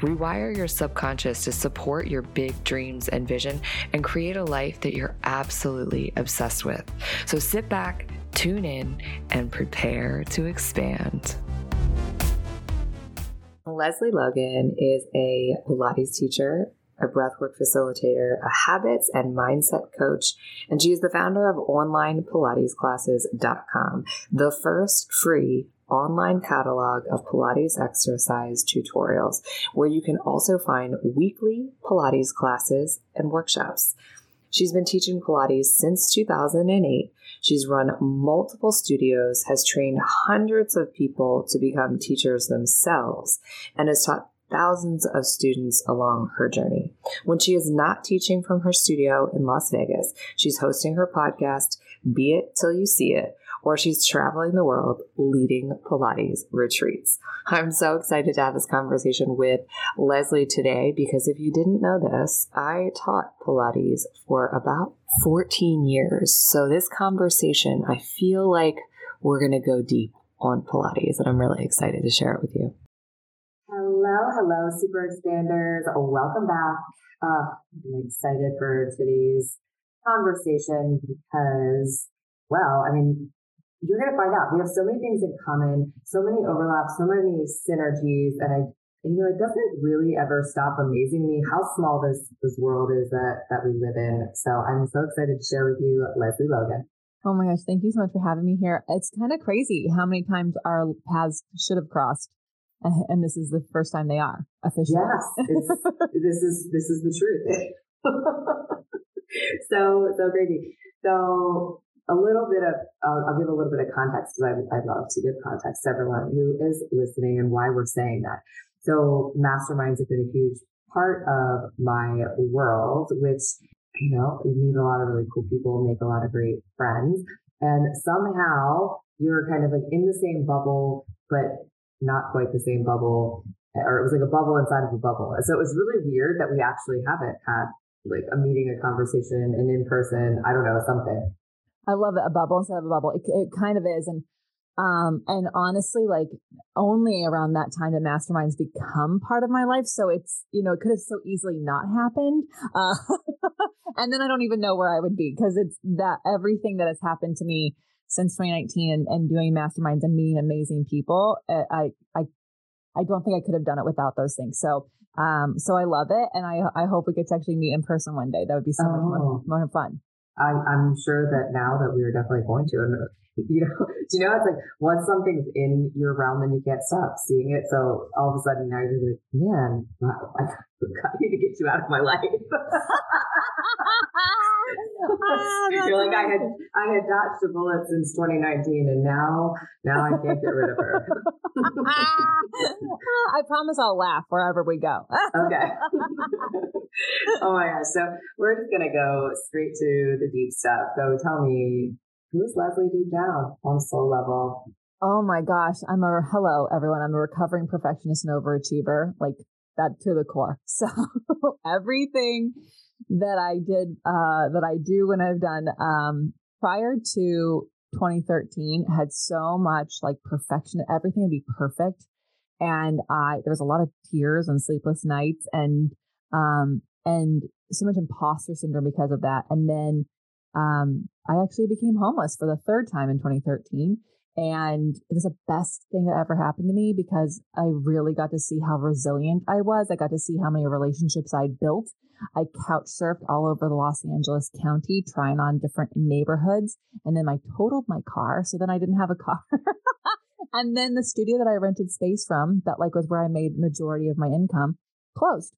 Rewire your subconscious to support your big dreams and vision and create a life that you're absolutely obsessed with. So sit back, tune in, and prepare to expand. Lesley Logan is a Pilates teacher, a breathwork facilitator, a habits and mindset coach, and she is the founder of OnlinePilatesClasses.com, the first free online catalog of Pilates exercise tutorials, where you can also find weekly Pilates classes and workshops. She's been teaching Pilates since 2008. She's run multiple studios, has trained hundreds of people to become teachers themselves, and has taught thousands of students along her journey. When she is not teaching from her studio in Las Vegas, she's hosting her podcast, Be It Till You See It, or she's traveling the world leading Pilates retreats. I'm so excited to have this conversation with Lesley today because if you didn't know this, I taught Pilates for about 14 years. So this conversation, I feel like we're going to go deep on Pilates and I'm really excited to share it with you. Hello, hello, super expanders. Welcome back. Uh, I'm excited for today's conversation because, well, I mean, you're going to find out we have so many things in common, so many overlaps, so many synergies. And I, you know, it doesn't really ever stop amazing me how small this, this world is that, that we live in. So I'm so excited to share with you Lesley Logan. Oh my gosh. Thank you so much for having me here. It's kind of crazy how many times our paths should have crossed. And this is the first time they are officially. Yes, this is this is the truth. so so crazy. So a little bit of, uh, I'll give a little bit of context because I, I love to give context to everyone who is listening and why we're saying that. So masterminds have been a huge part of my world, which, you know, you meet a lot of really cool people, make a lot of great friends. And somehow you're kind of like in the same bubble, but not quite the same bubble. Or it was like a bubble inside of a bubble. So it was really weird that we actually haven't had like a meeting, a conversation, and in person, I don't know, something. I love it. A bubble instead of a bubble. It, it kind of is. And, um, and honestly, like only around that time did masterminds become part of my life. So it's, you know, it could have so easily not happened. Uh, and then I don't even know where I would be because it's that everything that has happened to me since 2019 and, and doing masterminds and meeting amazing people. Uh, I, I, I don't think I could have done it without those things. So, um, so I love it. And I, I hope we get to actually meet in person one day. That would be so oh. much more, oh. more fun. I, am sure that now that we are definitely going to, and you know, do you know it's like once something's in your realm, then you can't stop seeing it. So all of a sudden now you're like, man, I, I need to get you out of my life. oh, You're like I had I had dodged a bullet since 2019, and now now I can't get rid of her. I promise I'll laugh wherever we go. okay. oh my gosh! So we're just gonna go straight to the deep stuff. So tell me, who is Lesley deep down on soul level? Oh my gosh! I'm a hello everyone. I'm a recovering perfectionist and overachiever. Like that to the core. So everything that I did, uh, that I do when I've done, um, prior to 2013 had so much like perfection, everything would be perfect. And I, there was a lot of tears and sleepless nights and, um, and so much imposter syndrome because of that. And then, um, I actually became homeless for the third time in 2013. And it was the best thing that ever happened to me because I really got to see how resilient I was. I got to see how many relationships I'd built. I couch surfed all over the Los Angeles County, trying on different neighborhoods. And then I totaled my car. So then I didn't have a car. And then the studio that I rented space from, that like was where I made majority of my income, closed.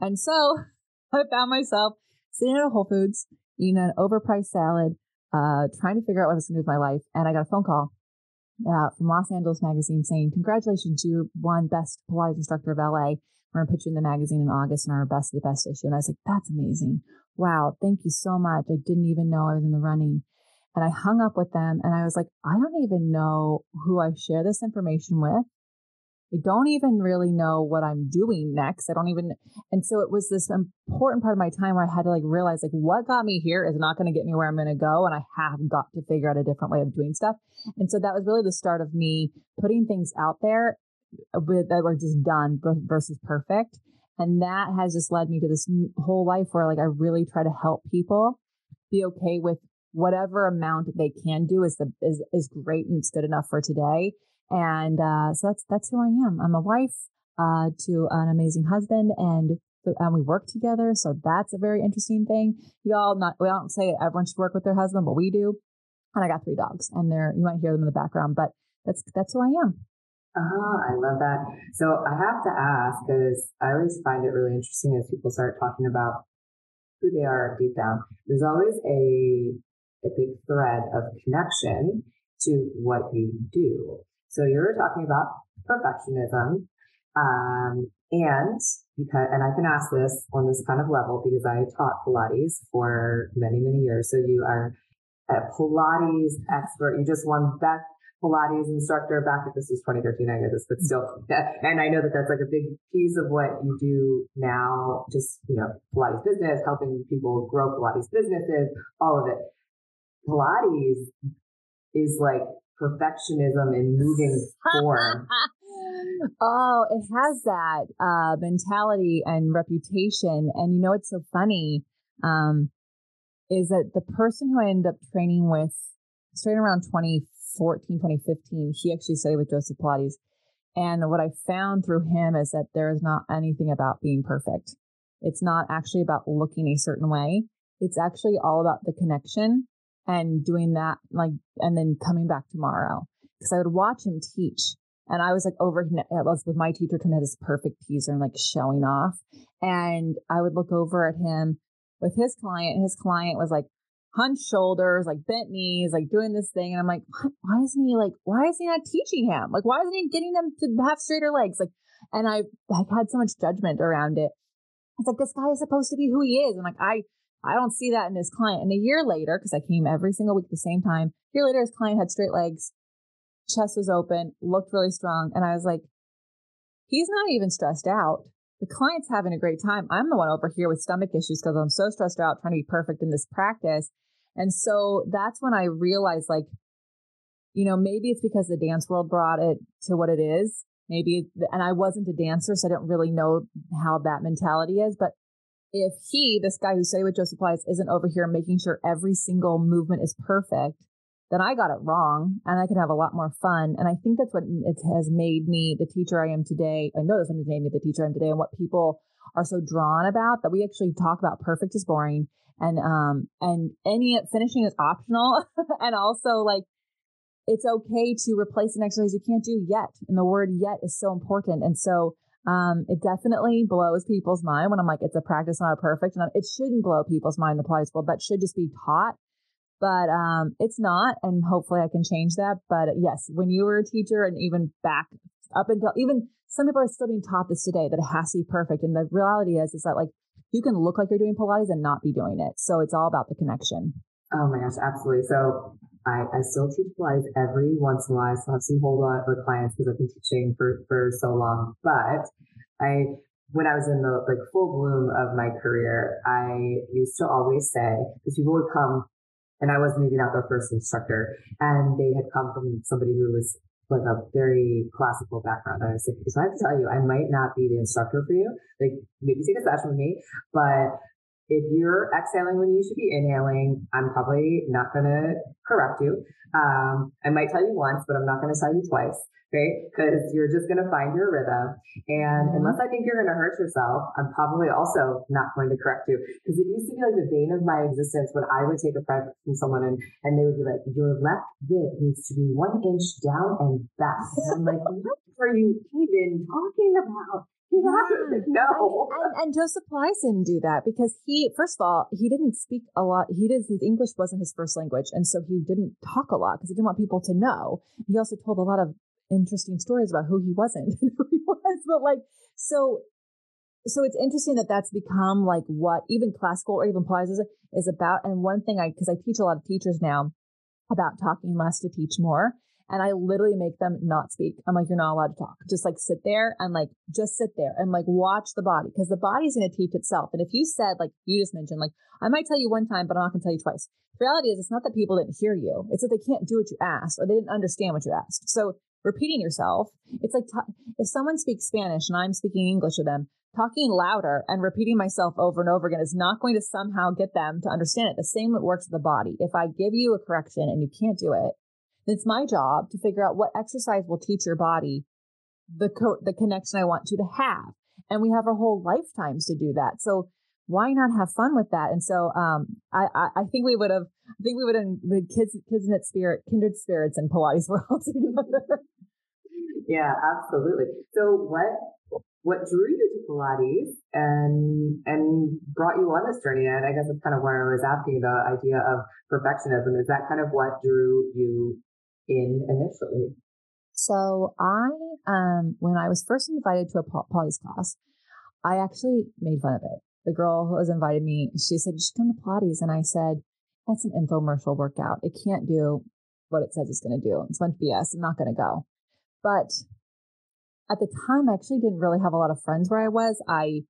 And so I found myself sitting at a Whole Foods, eating an overpriced salad, uh, trying to figure out what I was going to do with my life. And I got a phone call uh, from Los Angeles Magazine saying, Congratulations, you won Best Pilates Instructor of LA. We're going to put you in the magazine in August in our Best of the Best issue. And I was like, That's amazing. Wow. Thank you so much. I didn't even know I was in the running. And I hung up with them and I was like, I don't even know who I share this information with. I don't even really know what I'm doing next. I don't even, and so it was this important part of my time where I had to like realize like what got me here is not going to get me where I'm going to go. And I have got to figure out a different way of doing stuff. And so that was really the start of me putting things out there uh, that were just done versus perfect. And that has just led me to this whole life where like I really try to help people be okay with whatever amount they can do is the is is great and it's good enough for today and uh, so that's that's who I am. I'm a wife uh, to an amazing husband, and and we work together. So that's a very interesting thing. Y'all, not we don't say everyone should work with their husband, but we do. And I got three dogs, and they're you might hear them in the background, but that's that's who I am. Ah, I love that. So I have to ask because I always find it really interesting as people start talking about who they are deep down. There's always a a big thread of connection to what you do. So you were talking about perfectionism. Um, and because, and I can ask this on this kind of level because I taught Pilates for many, many years. So you are a Pilates expert. You just won best Pilates instructor back if this was 2013. I know this, but still, and I know that that's like a big piece of what you do now. Just, you know, Pilates business, helping people grow Pilates businesses, all of it. Pilates is like perfectionism in moving form. oh, it has that uh, mentality and reputation. And you know, what's so funny um, is that the person who I ended up training with straight around 2014, 2015, he actually studied with Joseph Pilates. And what I found through him is that there is not anything about being perfect. It's not actually about looking a certain way. It's actually all about the connection and doing that like and then coming back tomorrow. Because I would watch him teach and I was like over I was with my teacher trying to have this perfect teaser and like showing off. And I would look over at him with his client his client was like hunched shoulders like bent knees like doing this thing. And I'm like why isn't he like why is he not teaching him? Like why isn't he getting them to have straighter legs? Like and I I had so much judgment around it. It's like this guy is supposed to be who he is. And like I I don't see that in his client. And a year later, because I came every single week at the same time, a year later, his client had straight legs, chest was open, looked really strong. And I was like, he's not even stressed out. The client's having a great time. I'm the one over here with stomach issues because I'm so stressed out trying to be perfect in this practice. And so that's when I realized, like, you know, maybe it's because the dance world brought it to what it is. Maybe, and I wasn't a dancer, so I don't really know how that mentality is. But if he, this guy who studied with Joseph Pilates, isn't over here making sure every single movement is perfect, then I got it wrong and I could have a lot more fun. And I think that's what it has made me the teacher I am today. I know that's what has made me the teacher I am today and what people are so drawn about that we actually talk about perfect is boring and um and any finishing is optional and also like it's okay to replace an exercise you can't do yet. And the word yet is so important. And so um, it definitely blows people's mind when I'm like, it's a practice, not a perfect. And it shouldn't blow people's mind in the Pilates world. That should just be taught. But um, it's not. And hopefully I can change that. But yes, when you were a teacher and even back up until even some people are still being taught this today that it has to be perfect. And the reality is, is that like you can look like you're doing Pilates and not be doing it. So it's all about the connection. Oh my gosh, absolutely. So I, I still teach Pilates every once in a while. I still have some hold on with clients because I've been teaching for, for so long. But I, when I was in the like full bloom of my career, I used to always say, because people would come and I was maybe not their first instructor and they had come from somebody who was like a very classical background. And I was like, so I have to tell you, I might not be the instructor for you. Like maybe take a session with me, but if you're exhaling when you should be inhaling, I'm probably not going to correct you. Um, I might tell you once, but I'm not going to tell you twice right? Because you're just going to find your rhythm. And mm-hmm. unless I think you're going to hurt yourself, I'm probably also not going to correct you. Because it used to be like the bane of my existence when I would take a friend from someone and, and they would be like, your left rib needs to be one inch down and back. And I'm like, what are you even talking about? Yeah. no. And, and, Joseph Pilates didn't do that because he, first of all, he didn't speak a lot. He did, his English wasn't his first language. And so he didn't talk a lot because he didn't want people to know. He also told a lot of interesting stories about who he wasn't and who he was. But like, so, so it's interesting that that's become like what even classical or even Pilates is, is about. And one thing I, cause I teach a lot of teachers now about talking less to teach more. And I literally make them not speak. I'm like, you're not allowed to talk. Just like sit there and like, just sit there and like watch the body because the body's going to teach itself. And if you said, like you just mentioned, like, I might tell you one time, but I'm not going to tell you twice. The reality is it's not that people didn't hear you. It's that they can't do what you asked or they didn't understand what you asked. So repeating yourself. It's like t- if someone speaks Spanish and I'm speaking English to them, talking louder and repeating myself over and over again is not going to somehow get them to understand it. The same works with the body. If I give you a correction and you can't do it, it's my job to figure out what exercise will teach your body the co- the connection I want you to have. And we have our whole lifetimes to do that. So why not have fun with that? And so um, I, I, I think we would have I think we would have kids kids in spirit, kindred spirits in Pilates world together. yeah, absolutely. So what what drew you to Pilates and and brought you on this journey? And I guess that's kind of where I was asking the idea of perfectionism. Is that kind of what drew you in initially? So I um when I was first invited to a Pilates class, I actually made fun of it the girl who has invited me, she said, you should come to Pilates. And I said, that's an infomercial workout. It can't do what it says it's going to do. It's a bunch of BS. I'm not going to go. But at the time, I actually didn't really have a lot of friends where I was. I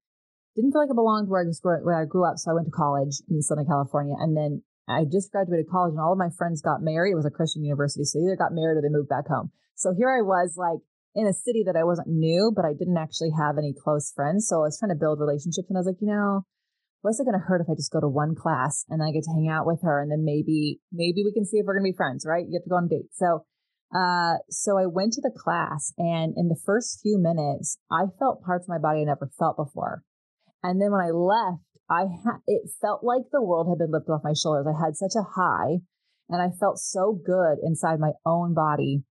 didn't feel like I belonged where I, was, where I grew up. So I went to college in Southern California. And then I just graduated college and all of my friends got married. It was a Christian university. So either got married or they moved back home. So here I was like in a city that I wasn't new, but I didn't actually have any close friends. So I was trying to build relationships and I was like, you know, what's it going to hurt if I just go to one class and I get to hang out with her and then maybe, maybe we can see if we're going to be friends, right? You have to go on date. So, uh, so I went to the class and in the first few minutes, I felt parts of my body I never felt before. And then when I left, I had, it felt like the world had been lifted off my shoulders. I had such a high and I felt so good inside my own body.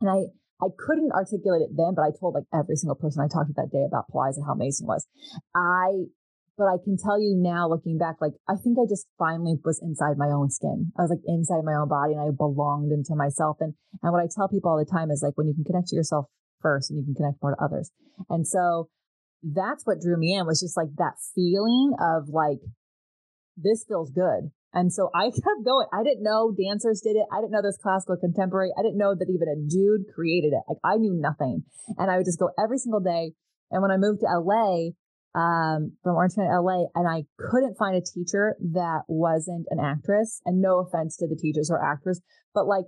And I, I couldn't articulate it then, but I told like every single person I talked to that day about Pilates and how amazing it was. I, but I can tell you now, looking back, like I think I just finally was inside my own skin. I was like inside my own body, and I belonged into myself. And and what I tell people all the time is like when you can connect to yourself first, and you can connect more to others. And so that's what drew me in was just like that feeling of like this feels good. And so I kept going. I didn't know dancers did it. I didn't know this classical contemporary. I didn't know that even a dude created it. Like I knew nothing. And I would just go every single day. And when I moved to LA, um, from Orange County, LA, and I couldn't find a teacher that wasn't an actress. And no offense to the teachers or actors, but like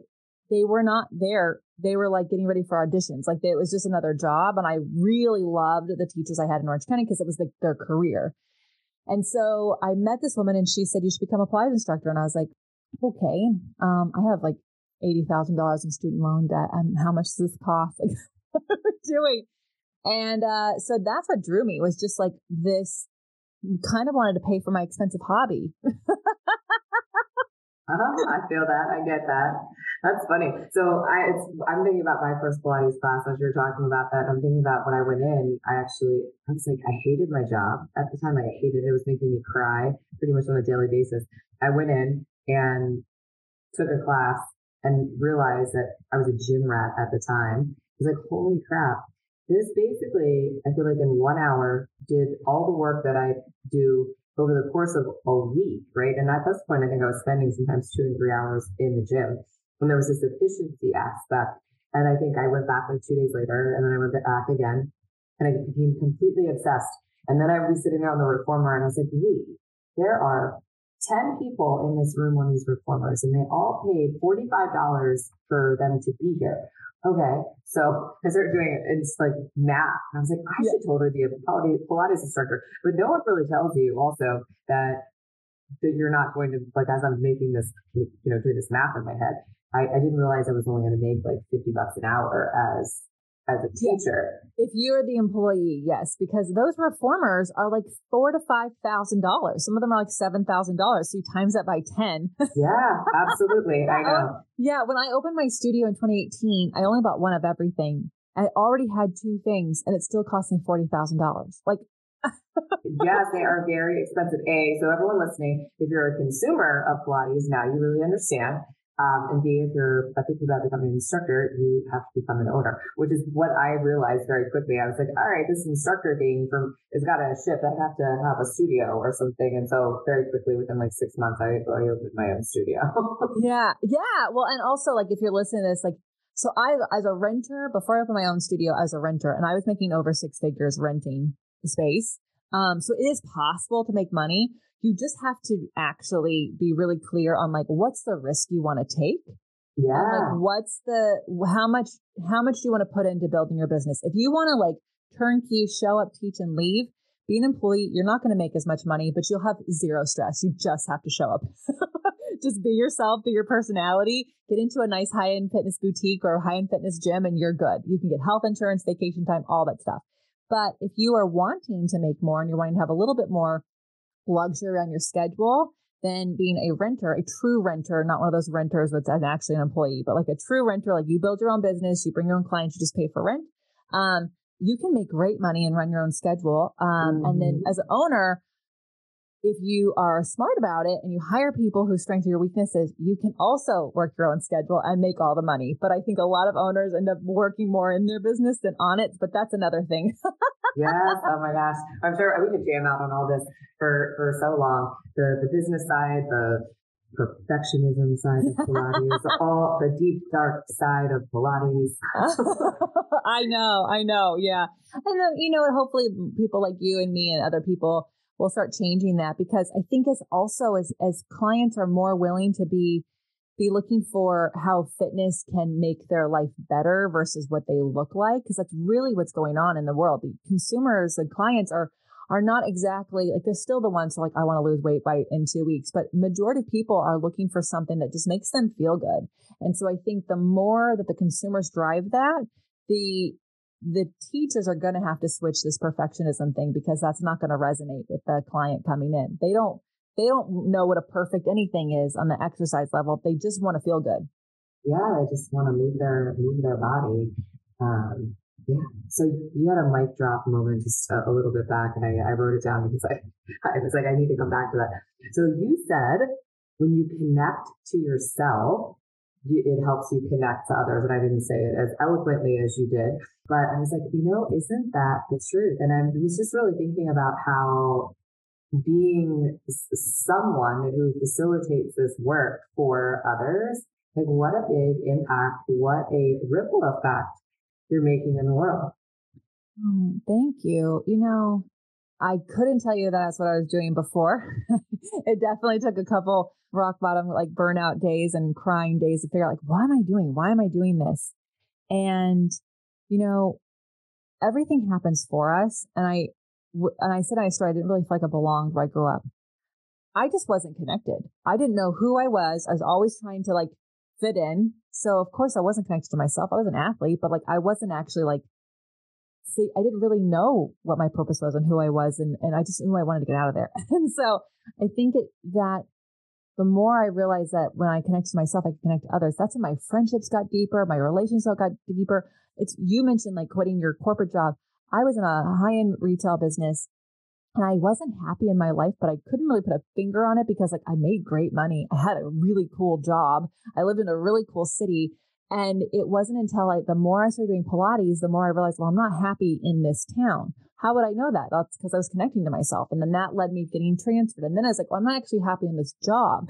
they were not there. They were like getting ready for auditions. Like it was just another job. And I really loved the teachers I had in Orange County because it was like their career. And so I met this woman and she said, you should become a Pilates instructor. And I was like, okay, um, I have like $80,000 in student loan debt. And how much does this cost? Like, what are we doing? And uh, so that's what drew me was just like this kind of wanted to pay for my expensive hobby. Uh-huh, I feel that. I get that. That's funny. So I, it's, I'm thinking about my first Pilates class as you're talking about that. I'm thinking about when I went in, I actually, I was like, I hated my job at the time. I hated it. It was making me cry pretty much on a daily basis. I went in and took a class and realized that I was a gym rat at the time. I was like, holy crap. This basically, I feel like in one hour did all the work that I do over the course of a week, right? And at this point, I think I was spending sometimes two and three hours in the gym. And there was this efficiency aspect. And I think I went back like two days later and then I went back again and I became completely obsessed. And then I would be sitting there on the reformer and I was like, wait, there are 10 people in this room when these reformers, and they all paid $45 for them to be here. Okay. So I started doing it. It's like math. And I was like, I should totally be able to do a Pilates instructor. But no one really tells you also that that you're not going to like as I'm making this, you know, doing this math in my head. I, I didn't realize I was only going to make like 50 bucks an hour as as a teacher. If you're the employee, yes, because those reformers are like four to five thousand dollars. Some of them are like seven thousand dollars. So you times that by ten. yeah, absolutely. I know. Yeah, when I opened my studio in 2018, I only bought one of everything. I already had two things, and it still cost me forty thousand dollars. Like. yes, they are very expensive. A, so everyone listening, if you're a consumer of Pilates, now you really understand um, and B, if you're thinking about becoming an instructor, you have to become an owner, which is what I realized very quickly. I was like, all right, this instructor thing from has got to shift. I have to have a studio or something. And so very quickly, within like six months, I, I opened my own studio. yeah. Yeah. Well, and also like if you're listening to this, like, so I, as a renter, before I opened my own studio as a renter, and I was making over six figures renting the space. Um, so it is possible to make money. You just have to actually be really clear on like what's the risk you want to take yeah. and like what's the how much how much do you want to put into building your business? If you want to like turnkey show up teach and leave be an employee you're not going to make as much money but you'll have zero stress. You just have to show up. Just be yourself be your personality get into a nice high-end fitness boutique or high-end fitness gym and you're good. You can get health insurance vacation time all that stuff but if you are wanting to make more and you're wanting to have a little bit more luxury on your schedule than being a renter, a true renter, not one of those renters that's actually an employee, but like a true renter, like you build your own business, you bring your own clients, you just pay for rent. Um, you can make great money and run your own schedule. Um, mm-hmm. and then mm-hmm. as an owner, if you are smart about it and you hire people who strengthen your weaknesses, you can also work your own schedule and make all the money. But I think a lot of owners end up working more in their business than on it, but that's another thing. yes. Oh my gosh. I'm sure we could jam out on all this for, for so long. The, the business side, the perfectionism side of Pilates, all the deep, dark side of Pilates. I know. I know. Yeah. And then, you know, hopefully people like you and me and other people we'll start changing that because I think as also as as clients are more willing to be be looking for how fitness can make their life better versus what they look like because that's really what's going on in the world. The consumers and clients are are not exactly like they're still the ones like I want to lose weight by in two weeks, but majority of people are looking for something that just makes them feel good. And so I think the more that the consumers drive that, the the teachers are going to have to switch this perfectionism thing because that's not going to resonate with the client coming in. They don't they don't know what a perfect anything is on the exercise level. They just want to feel good. Yeah, they just want to move their move their body. Um, yeah. So you had a mic drop moment just a, a little bit back, and I, I wrote it down because I I was like I need to come back to that. So you said when you connect to yourself, it helps you connect to others. And I didn't say it as eloquently as you did, but I was like, you know, isn't that the truth? And I was just really thinking about how being someone who facilitates this work for others, like what a big impact, what a ripple effect you're making in the world. Mm, thank you. You know, I couldn't tell you that that's what I was doing before. it definitely took a couple rock bottom, like burnout days and crying days to figure out, like, what am I doing? Why am I doing this? And, you know, everything happens for us. And I, and I said I started, I didn't really feel like I belonged where I grew up. I just wasn't connected. I didn't know who I was. I was always trying to like fit in. So of course I wasn't connected to myself. I was an athlete, but like I wasn't actually like I didn't really know what my purpose was and who I was, and, and I just knew I wanted to get out of there. and so I think it, that the more I realized that when I connect to myself, I can connect to others. That's when my friendships got deeper, my relationships got deeper. It's you mentioned like quitting your corporate job. I was in a high end retail business and I wasn't happy in my life, but I couldn't really put a finger on it because like I made great money. I had a really cool job. I lived in a really cool city and it wasn't until I, the more I started doing Pilates, the more I realized, well, I'm not happy in this town. How would I know that? That's because I was connecting to myself. And then that led me getting transferred. And then I was like, well, I'm not actually happy in this job.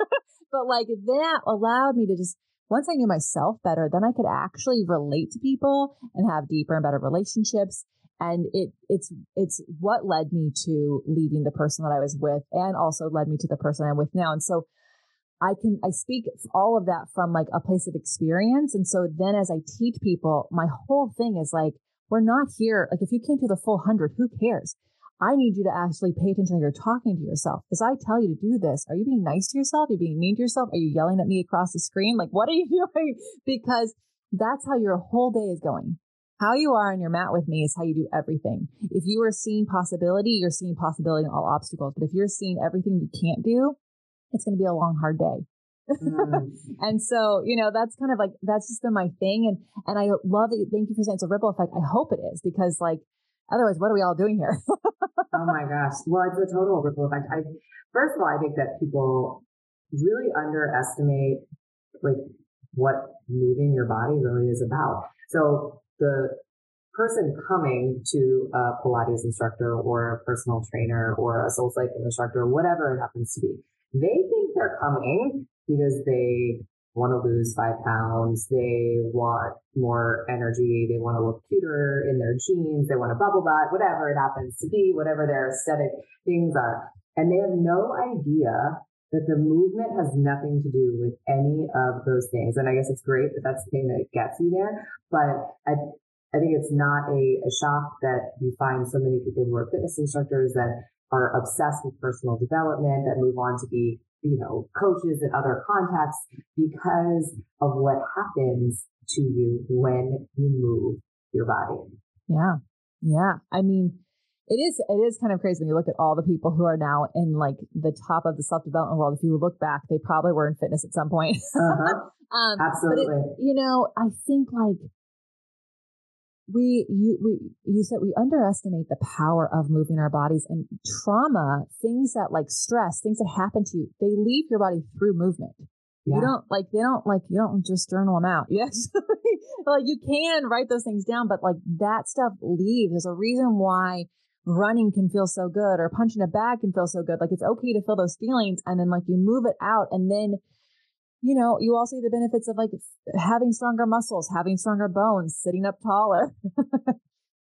but like that allowed me to just once I knew myself better, then I could actually relate to people and have deeper and better relationships. And it it's it's what led me to leaving the person that I was with and also led me to the person I'm with now. And so I can I speak all of that from like a place of experience. And so then as I teach people, my whole thing is like, we're not here. Like if you came to the full hundred, who cares? I need you to actually pay attention you're talking to yourself. As I tell you to do this, are you being nice to yourself? Are you being mean to yourself? Are you yelling at me across the screen? Like, what are you doing? Because that's how your whole day is going. How you are on your mat with me is how you do everything. If you are seeing possibility, you're seeing possibility in all obstacles. But if you're seeing everything you can't do, it's going to be a long, hard day. Mm. and so, you know, that's kind of like, that's just been my thing. And, and I love that. You, thank you for saying it's a ripple effect. I hope it is because like, otherwise, what are we all doing here? oh my gosh. Well, it's a total ripple effect. I, first of all, I think that people really underestimate like what moving your body really is about. So the person coming to a Pilates instructor or a personal trainer or a soul cycle instructor, whatever it happens to be, they think they're coming because they want to lose five pounds. They want more energy. They want to look cuter in their jeans. They want a bubble butt, whatever it happens to be, whatever their aesthetic things are. And they have no idea that the movement has nothing to do with any of those things. And I guess it's great that that's the thing that gets you there. But I, I think it's not a, a shock that you find so many people who are fitness instructors that are obsessed with personal development that move on to be you know, coaches in other contexts because of what happens to you when you move your body. Yeah. Yeah. I mean, it is it is kind of crazy when you look at all the people who are now in like the top of the self development world. If you look back, they probably were in fitness at some point. Uh-huh. um, Absolutely. It, you know, I think like we you we you said we underestimate the power of moving our bodies and trauma things that like stress things that happen to you they leave your body through movement. Yeah. you don't like they don't like you don't just journal them out. Yes like you can write those things down but like that stuff leaves. There's a reason why running can feel so good or punching a bag can feel so good. Like it's okay to feel those feelings and then like you move it out and then you know, you all see the benefits of like having stronger muscles, having stronger bones, sitting up taller.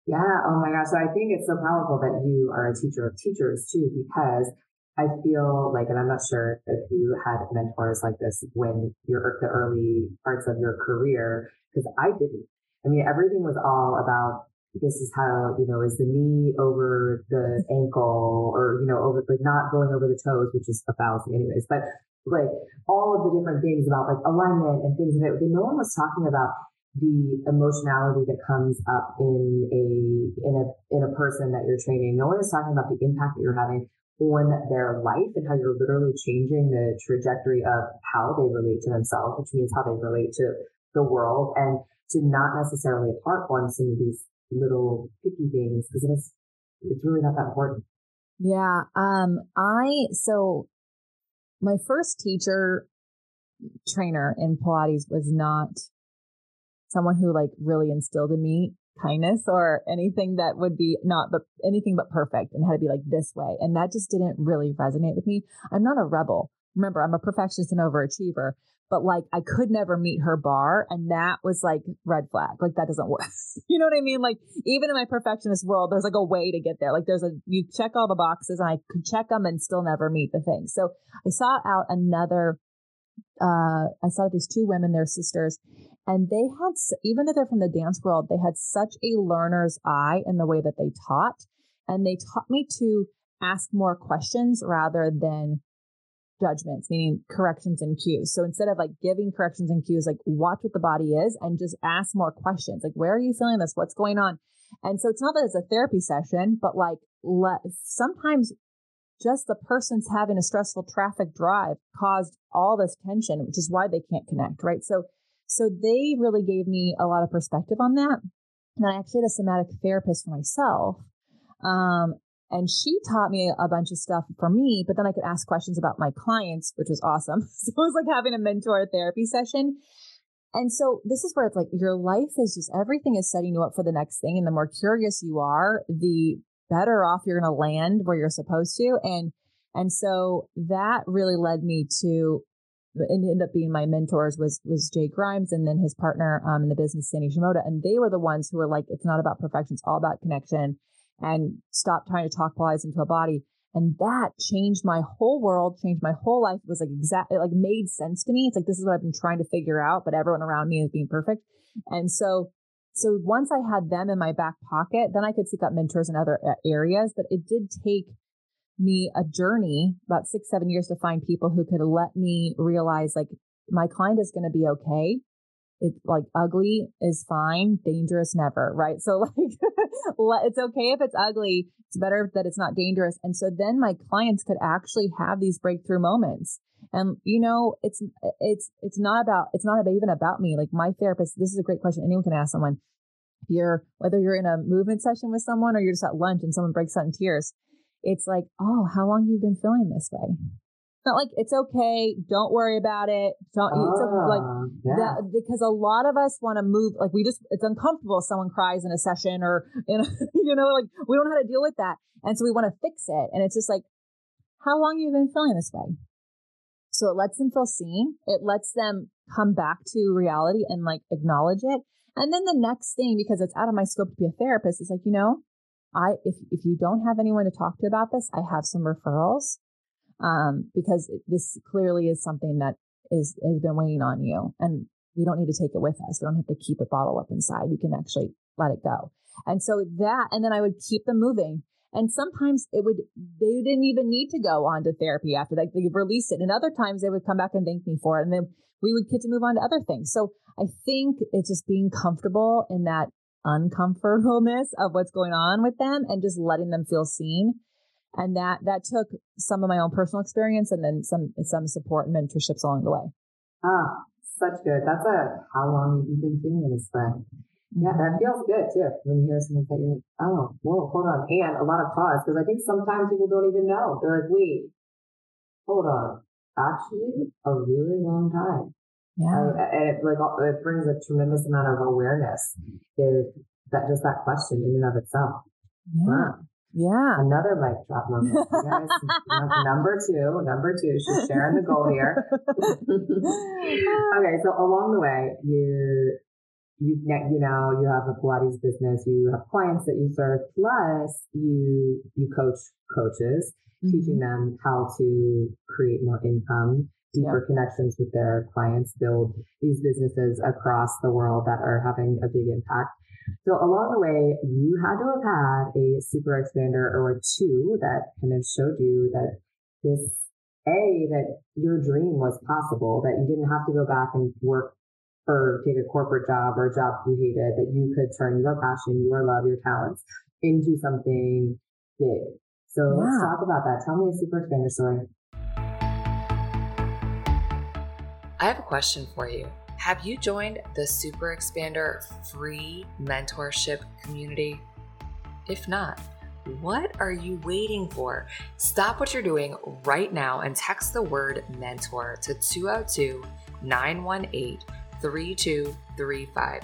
yeah. Oh my gosh. So I think it's so powerful that you are a teacher of teachers too, because I feel like, and I'm not sure if you had mentors like this when you're the early parts of your career, because I didn't. I mean, everything was all about this is how, you know, is the knee over the ankle or, you know, over like not going over the toes, which is a fallacy anyways, but like all of the different things about like alignment and things that no one was talking about the emotionality that comes up in a in a in a person that you're training. No one is talking about the impact that you're having on their life and how you're literally changing the trajectory of how they relate to themselves, which means how they relate to the world and to not necessarily harp on some of these little picky things because it is it's really not that important. Yeah. Um I so my first teacher trainer in Pilates was not someone who like really instilled in me kindness or anything that would be not but anything but perfect and had to be like this way. And that just didn't really resonate with me. I'm not a rebel. Remember, I'm a perfectionist and overachiever, but like I could never meet her bar. And that was like red flag. Like that doesn't work. you know what I mean? Like even in my perfectionist world, there's like a way to get there. Like there's a, you check all the boxes and I could check them and still never meet the thing. So I saw out another, uh, I saw these two women, they're sisters, and they had, even though they're from the dance world, they had such a learner's eye in the way that they taught. And they taught me to ask more questions rather than judgments, meaning corrections and cues. So instead of like giving corrections and cues, like watch what the body is and just ask more questions. Like, where are you feeling this? What's going on? And so it's not that it's a therapy session, but like sometimes just the person's having a stressful traffic drive caused all this tension, which is why they can't connect, right? So so they really gave me a lot of perspective on that. And I actually had a somatic therapist for myself. Um, and she taught me a bunch of stuff for me, but then I could ask questions about my clients, which was awesome. so it was like having a mentor therapy session. And so this is where it's like your life is just everything is setting you up for the next thing. And the more curious you are, the better off you're going to land where you're supposed to. And, and so that really led me to ended up being my mentors was was Jay Grimes and then his partner um, in the business, Sandy Shimoda. And they were the ones who were like, it's not about perfection, it's all about connection and stop trying to talk bodies into a body. And that changed my whole world, changed my whole life. It was like exact, it like made sense to me. It's like, this is what I've been trying to figure out, but everyone around me is being perfect. And so, so once I had them in my back pocket, then I could seek out mentors in other areas. But it did take me a journey about six, seven years to find people who could let me realize like my client is going to be okay. It's like ugly is fine, dangerous never, right? So like it's okay if it's ugly. It's better that it's not dangerous. And so then my clients could actually have these breakthrough moments. And you know, it's it's it's not about it's not even about me. Like my therapist, this is a great question. Anyone can ask someone. If You're whether you're in a movement session with someone or you're just at lunch and someone breaks out in tears. It's like, oh, how long you been feeling this way? Not like it's okay. Don't worry about it. Don't it's like ah, yeah. that because a lot of us want to move. Like we just it's uncomfortable if someone cries in a session or in a, you know like we don't know how to deal with that, and so we want to fix it. And it's just like, how long you been feeling this way? So it lets them feel seen. It lets them come back to reality and like acknowledge it. And then the next thing, because it's out of my scope to be a therapist, is like, you know, I if if you don't have anyone to talk to about this, I have some referrals um, because this clearly is something that is has been weighing on you, and we don't need to take it with us. We don't have to keep it bottled up inside. You can actually let it go. And so that, and then I would keep them moving. And sometimes it would, they didn't even need to go on to therapy after that. They released it. And other times they would come back and thank me for it. And then we would get to move on to other things. So I think it's just being comfortable in that uncomfortableness of what's going on with them and just letting them feel seen and that that took some of my own personal experience and then some some support and mentorships along the way. Ah such good. That's a how long have you been feeling this way. Yeah that mm-hmm. feels good too when you hear someone say you're like oh whoa hold on and a lot of pause because i think sometimes people don't even know. They're like wait hold on. Actually a really long time. Yeah. And it like it brings a tremendous amount of awareness if that just that question in and of itself. Yeah. Wow. Yeah. Another mic drop moment. Guys, number two, number two, she's sharing the goal here. okay. So along the way, you're, you, you know, you have a Pilates business, you have clients that you serve, plus you, you coach coaches, mm-hmm. teaching them how to create more income, deeper yep. connections with their clients, build these businesses across the world that are having a big impact. So along the way, you had to have had a super expander or two that kind of showed you that this a that your dream was possible, that you didn't have to go back and work or take a corporate job or a job you hated, that you could turn your passion, your love, your talents into something big. So yeah. let's talk about that. Tell me a super expander story. I have a question for you. Have you joined the Super Expander free mentorship community? If not, what are you waiting for? Stop what you're doing right now and text the word mentor to 202 918 3235.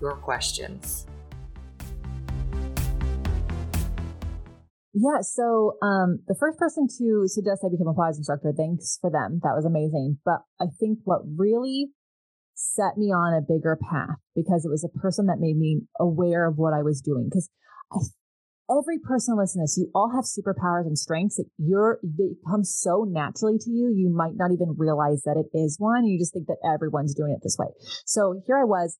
your questions. Yeah, so um, the first person to suggest I become a Pilates instructor, thanks for them. That was amazing. But I think what really set me on a bigger path because it was a person that made me aware of what I was doing. Because every person listening to this, you all have superpowers and strengths that you're they come so naturally to you, you might not even realize that it is one. You just think that everyone's doing it this way. So here I was.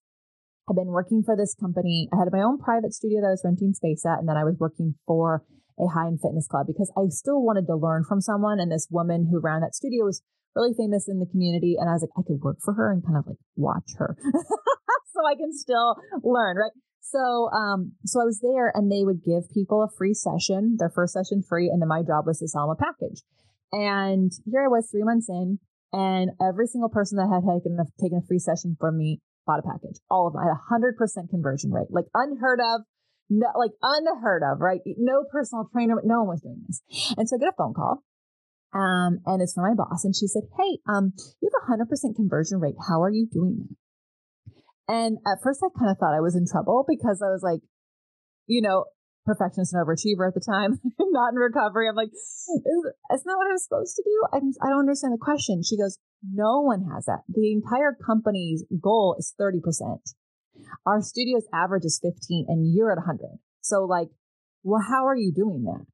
I've been working for this company. I had my own private studio that I was renting space at, and then I was working for a high end fitness club because I still wanted to learn from someone. And this woman who ran that studio was really famous in the community. And I was like, I could work for her and kind of like watch her so I can still learn, right? So, um, so I was there and they would give people a free session, their first session free. And then my job was to sell them a package. And here I was three months in And every single person that had taken a, taken a free session from me bought a package. All of them. I had a hundred percent conversion rate, like unheard of. No, like unheard of, right? No personal trainer, no one was doing this. And so I get a phone call um, and it's from my boss. And she said, Hey, um, you have a 100% conversion rate. How are you doing that? And at first, I kind of thought I was in trouble because I was like, you know, perfectionist and overachiever at the time, not in recovery. I'm like, it's not what I'm supposed to do. I'm, I don't understand the question. She goes, no one has that. The entire company's goal is 30%. Our studio's average is 15 and you're at 100. So like, well, how are you doing that?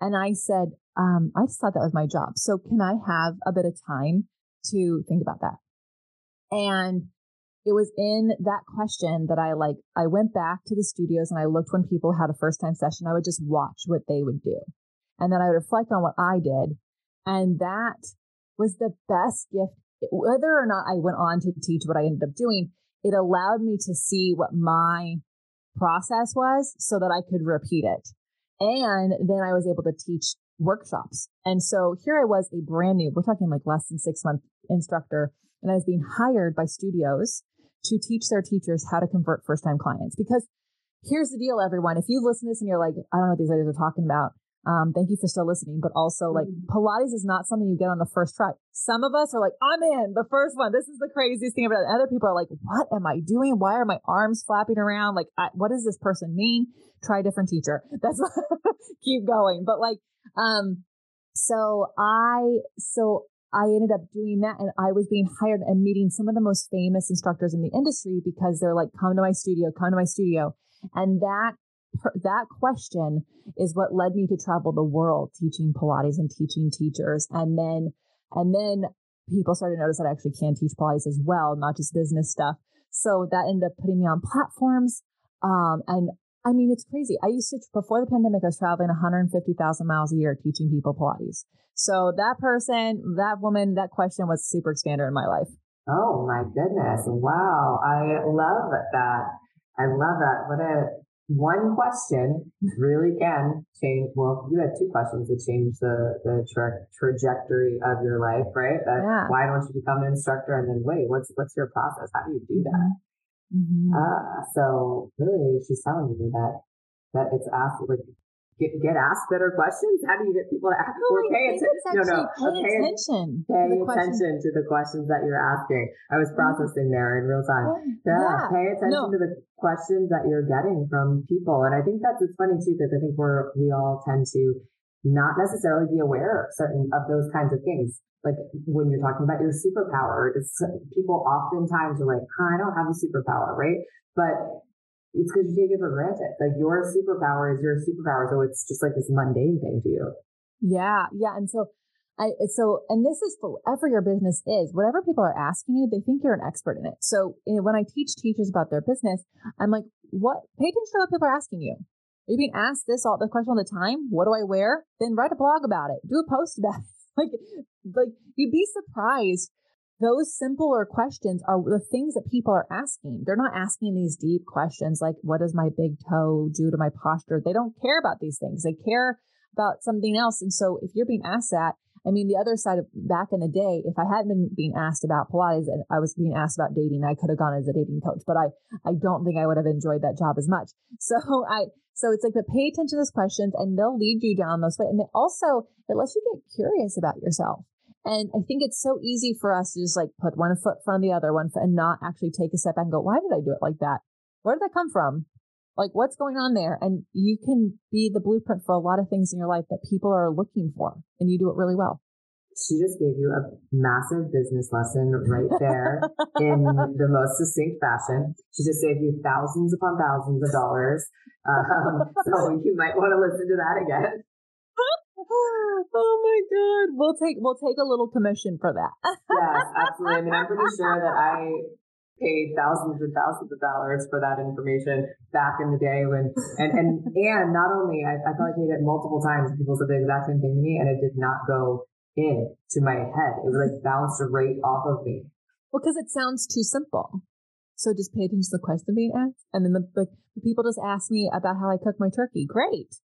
And I said, um, I just thought that was my job. So can I have a bit of time to think about that? And it was in that question that I like, I went back to the studios and I looked when people had a first time session. I would just watch what they would do. And then I would reflect on what I did. And that was the best gift. Whether or not I went on to teach what I ended up doing, it allowed me to see what my process was so that I could repeat it. And then I was able to teach workshops. And so here I was, a brand new, we're talking like less than six month instructor, and I was being hired by studios to teach their teachers how to convert first time clients. Because here's the deal, everyone. If you listen to this and you're like, I don't know what these ladies are talking about, um, thank you for still listening. But also, like, mm-hmm. Pilates is not something you get on the first try. Some of us are like, I'm in the first one. This is the craziest thing about it. Other people are like, what am I doing? Why are my arms flapping around? Like, I, what does this person mean? Try a different teacher. That's keep going. But like, um, so I, so I ended up doing that and I was being hired and meeting some of the most famous instructors in the industry because they're like, come to my studio, come to my studio. And that, that question is what led me to travel the world teaching Pilates and teaching teachers. And then, and then people started to notice that I actually can teach Pilates as well, not just business stuff. So that ended up putting me on platforms. Um, and I mean, it's crazy. I used to, before the pandemic, I was traveling 150,000 miles a year teaching people Pilates. So that person, that woman, that question was super expander in my life. Oh my goodness. Wow. I love that. I love that. What a one question really can change. Well, you had two questions that changed the, the tra- trajectory of your life, right? That, yeah. Why don't you become an instructor? And then wait, what's, what's your process? How do you do that? Mm-hmm. Mm-hmm. Mm-hmm. Uh, so really, she's telling you that that it's asked like get get asked better questions. How do you get people to ask? No, pay, atten- no, no, pay, pay attention. Pay to attention to the questions that you're asking. I was processing yeah. there in real time. Yeah, yeah. pay attention no. to the questions that you're getting from people, and I think that's it's funny too because I think we're we all tend to not necessarily be aware of certain of those kinds of things like when you're talking about your superpower, it's people oftentimes are like, I don't have a superpower, right? But it's because you take it for granted. Like your superpower is your superpower. So it's just like this mundane thing to you. Yeah. Yeah. And so I, so, and this is for whatever your business is, whatever people are asking you, they think you're an expert in it. So you know, when I teach teachers about their business, I'm like, what, pay attention to what people are asking you. Are you being asked this all the question all the time? What do I wear? Then write a blog about it. Do a post about it. Like like you'd be surprised those simpler questions are the things that people are asking. They're not asking these deep questions like, what does my big toe do to my posture? They don't care about these things. They care about something else. And so if you're being asked that, I mean, the other side of back in the day, if I hadn't been being asked about Pilates and I was being asked about dating, I could have gone as a dating coach, but I, I don't think I would have enjoyed that job as much. So I, so it's like, but pay attention to those questions and they'll lead you down those ways. And they also, it lets you get curious about yourself. And I think it's so easy for us to just like put one foot in front of the other one foot and not actually take a step back and go, why did I do it like that? Where did that come from? Like what's going on there? And you can be the blueprint for a lot of things in your life that people are looking for and you do it really well she just gave you a massive business lesson right there in the most succinct fashion. She just saved you thousands upon thousands of dollars. Um, so you might want to listen to that again. oh my god, we'll take we'll take a little commission for that. yes, absolutely. I mean, I'm pretty sure that I paid thousands and thousands of dollars for that information back in the day when and and and not only I, I felt like I paid it multiple times. People said the exact same thing to me, and it did not go in to my head. It was like bounced right off of me. Well, because it sounds too simple. So just pay attention to the question being asked. And then the, like, the people just ask me about how I cook my turkey. Great.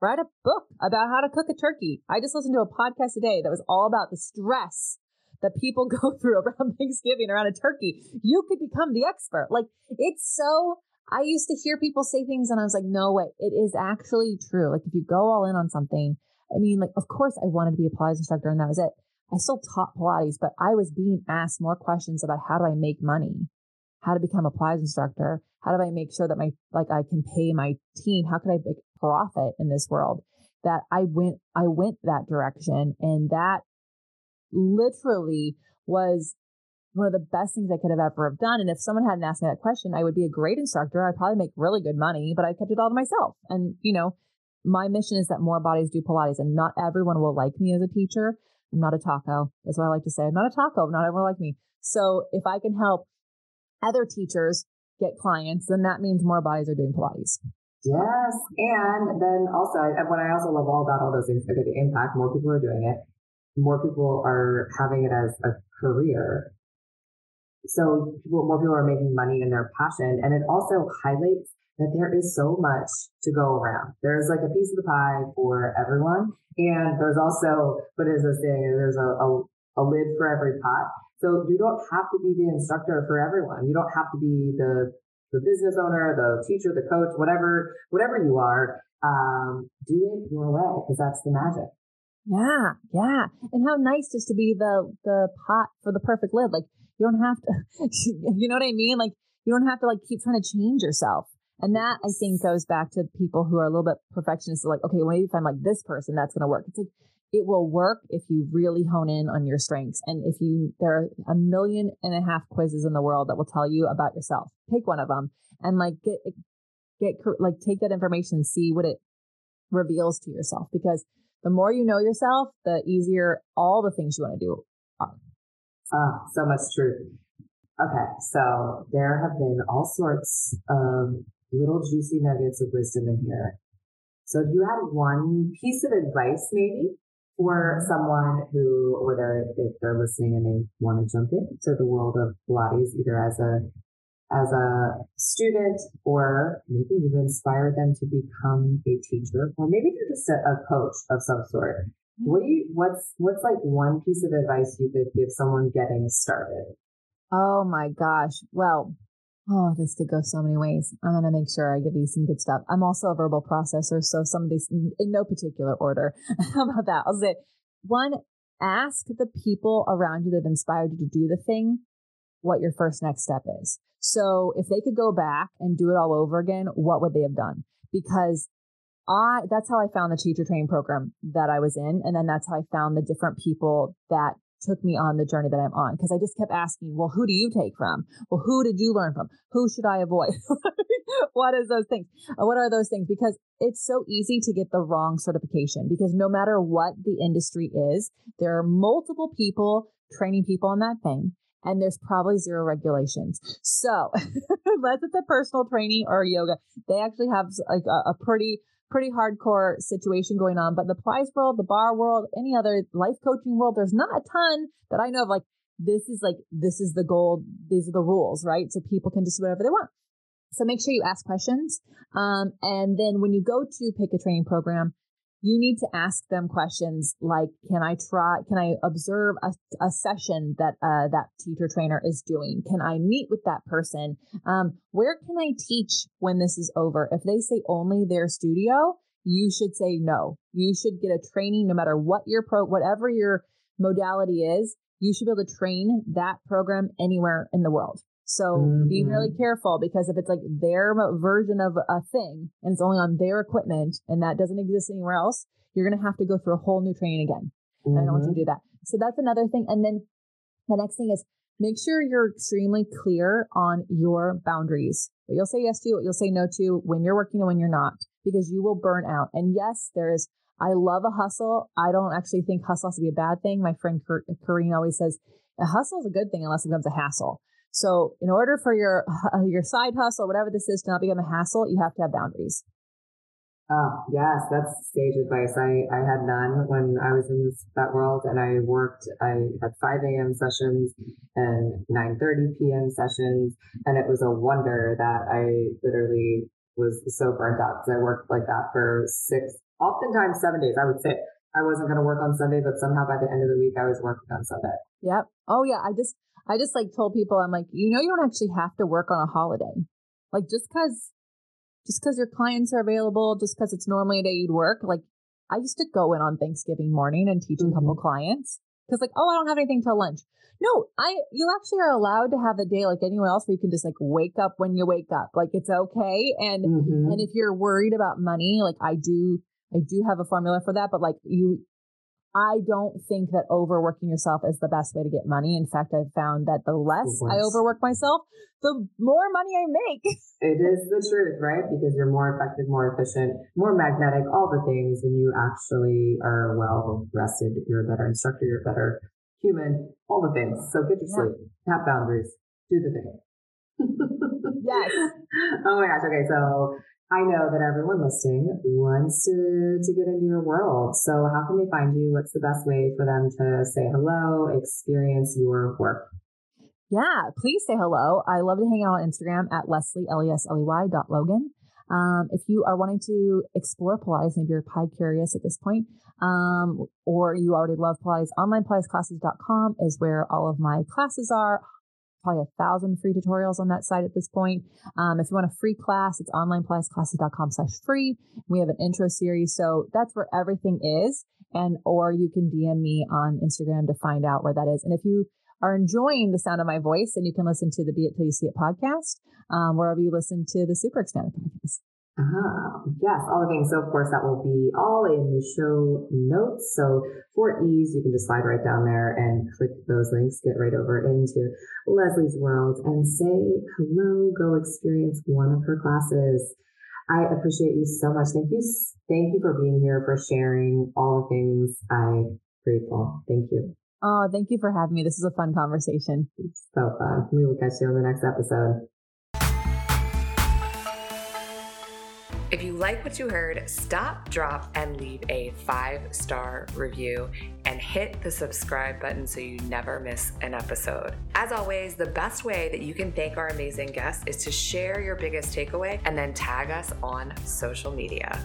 Write a book about how to cook a turkey. I just listened to a podcast today that was all about the stress that people go through around Thanksgiving, around a turkey. You could become the expert. Like it's so I used to hear people say things and I was like, no way, it is actually true. Like if you go all in on something, I mean, like, of course I wanted to be a Pilates instructor and that was it. I still taught Pilates, but I was being asked more questions about how do I make money? How to become a Pilates instructor? How do I make sure that my, like I can pay my team? How can I make profit in this world? That I went, I went that direction and that literally was one of the best things I could have ever have done. And if someone hadn't asked me that question, I would be a great instructor. I'd probably make really good money, but I kept it all to myself. And, you know, my mission is that more bodies do Pilates and not everyone will like me as a teacher. I'm not a taco. That's what I like to say. I'm not a taco. Not everyone like me. So if I can help other teachers get clients, then that means more bodies are doing Pilates. Yes. And then also, what I also love all about all those things, the impact, more people are doing it, more people are having it as a career so people, more people are making money in their passion. And it also highlights that there is so much to go around. There's like a piece of the pie for everyone. And there's also, what is this saying? There's a, a, a lid for every pot. So you don't have to be the instructor for everyone. You don't have to be the, the business owner, the teacher, the coach, whatever, whatever you are. Um, do it your way because that's the magic. Yeah, yeah. And how nice just to be the the pot for the perfect lid. Like you don't have to, you know what I mean? Like you don't have to like keep trying to change yourself. And that I think goes back to people who are a little bit perfectionist. Like, okay, well, maybe if I'm like this person, that's going to work. It's like, it will work if you really hone in on your strengths. And if you, there are a million and a half quizzes in the world that will tell you about yourself. Take one of them and like get, get, like take that information, see what it reveals to yourself. Because the more you know yourself, the easier all the things you want to do are. Ah, so much truth. Okay, so there have been all sorts of little juicy nuggets of wisdom in here. So if you had one piece of advice maybe for someone who, whether if they're listening and they want to jump into the world of Pilates, either as a as a student or maybe you've inspired them to become a teacher or maybe you're just a, a coach of some sort what do you what's what's like one piece of advice you could give someone getting started? Oh my gosh. Well, oh, this could go so many ways. I'm gonna make sure I give you some good stuff. I'm also a verbal processor, so some of these in no particular order. How about that? I'll say one, ask the people around you that have inspired you to do the thing what your first next step is. So if they could go back and do it all over again, what would they have done? Because I that's how I found the teacher training program that I was in. And then that's how I found the different people that took me on the journey that I'm on. Because I just kept asking, well, who do you take from? Well, who did you learn from? Who should I avoid? what is those things? Uh, what are those things? Because it's so easy to get the wrong certification because no matter what the industry is, there are multiple people training people on that thing and there's probably zero regulations. So unless it's a personal training or yoga, they actually have like a, a pretty pretty hardcore situation going on. But the Pilates world, the bar world, any other life coaching world, there's not a ton that I know of. Like this is like this is the gold. These are the rules, right? So people can just do whatever they want. So make sure you ask questions. Um, and then when you go to pick a training program, you need to ask them questions like can i try can i observe a, a session that uh, that teacher trainer is doing? Can i meet with that person? Um, where can i teach when this is over? If they say only their studio you should say no. You should get a training no matter what your pro whatever your modality is you should be able to train that program anywhere in the world so mm-hmm. be really careful because if it's like their version of a thing and it's only on their equipment and that doesn't exist anywhere else, you're going to have to go through a whole new training again. Mm-hmm. And I don't want you to mm-hmm. do that. So that's another thing. And then the next thing is make sure you're extremely clear on your boundaries. What you'll say yes to, what you'll say no to, when you're working and when you're not, because you will burn out. And yes, there is, I love a hustle. I don't actually think hustle has to be a bad thing. My friend Corrine always says, a hustle is a good thing unless it becomes a hassle. So in order for your uh, your side hustle, whatever this is, to not become a hassle, you have to have boundaries. Oh, yes, that's sage advice. I, I had none when I was in this, that world and I worked, I had 5 a.m. sessions and 9.30 p.m. sessions. And it was a wonder that I literally was so burnt out because I worked like that for six, oftentimes seven days. I would say I wasn't going to work on Sunday, but somehow by the end of the week, I was working on Sunday. Yep. Oh yeah. I just, I just like told people, I'm like, you know, you don't actually have to work on a holiday. Like just cause, just cause your clients are available, just cause it's normally a day you'd work. Like I used to go in on Thanksgiving morning and teach mm-hmm. a couple mm-hmm. clients because like, oh, I don't have anything till lunch. No, I you actually are allowed to have a day like anyone else where you can just like wake up when you wake up. Like it's okay. And mm-hmm. and if you're worried about money, like I do I do have a formula for that, but like you I don't think that overworking yourself is the best way to get money. In fact, I've found that the less I overwork myself, the more money I make. it is the truth, right? Because you're more effective, more efficient, more magnetic, all the things when you actually are well rested. You're a better instructor, you're a better human, all the things. So get your yeah. sleep, have boundaries, do the thing. yes. Oh my gosh. Okay. So I know that everyone listening wants to, to get into your world. So how can they find you? What's the best way for them to say hello, experience your work? Yeah, please say hello. I love to hang out on Instagram at Lesley, L-E-S-L-E-Y dot Logan. Um, if you are wanting to explore Pilates, maybe you're pie curious at this point, um, or you already love Pilates, onlinepilatesclasses.com is where all of my classes are probably a thousand free tutorials on that site at this point. Um, if you want a free class, it's onlinepilatesclasses.com slash free. We have an intro series. So that's where everything is. And, or you can DM me on Instagram to find out where that is. And if you are enjoying the sound of my voice, then you can listen to the Be It Till You See It podcast, um, wherever you listen to the Super Expanded podcast. Ah, yes, all the things. So of course that will be all in the show notes. So for ease, you can just slide right down there and click those links, get right over into Lesley's world and say hello, go experience one of her classes. I appreciate you so much. Thank you. Thank you for being here, for sharing all the things. I'm grateful. Thank you. Oh, thank you for having me. This is a fun conversation. It's so fun. We will catch you on the next episode. Like what you heard, stop, drop, and leave a five star review and hit the subscribe button so you never miss an episode. As always, the best way that you can thank our amazing guests is to share your biggest takeaway and then tag us on social media.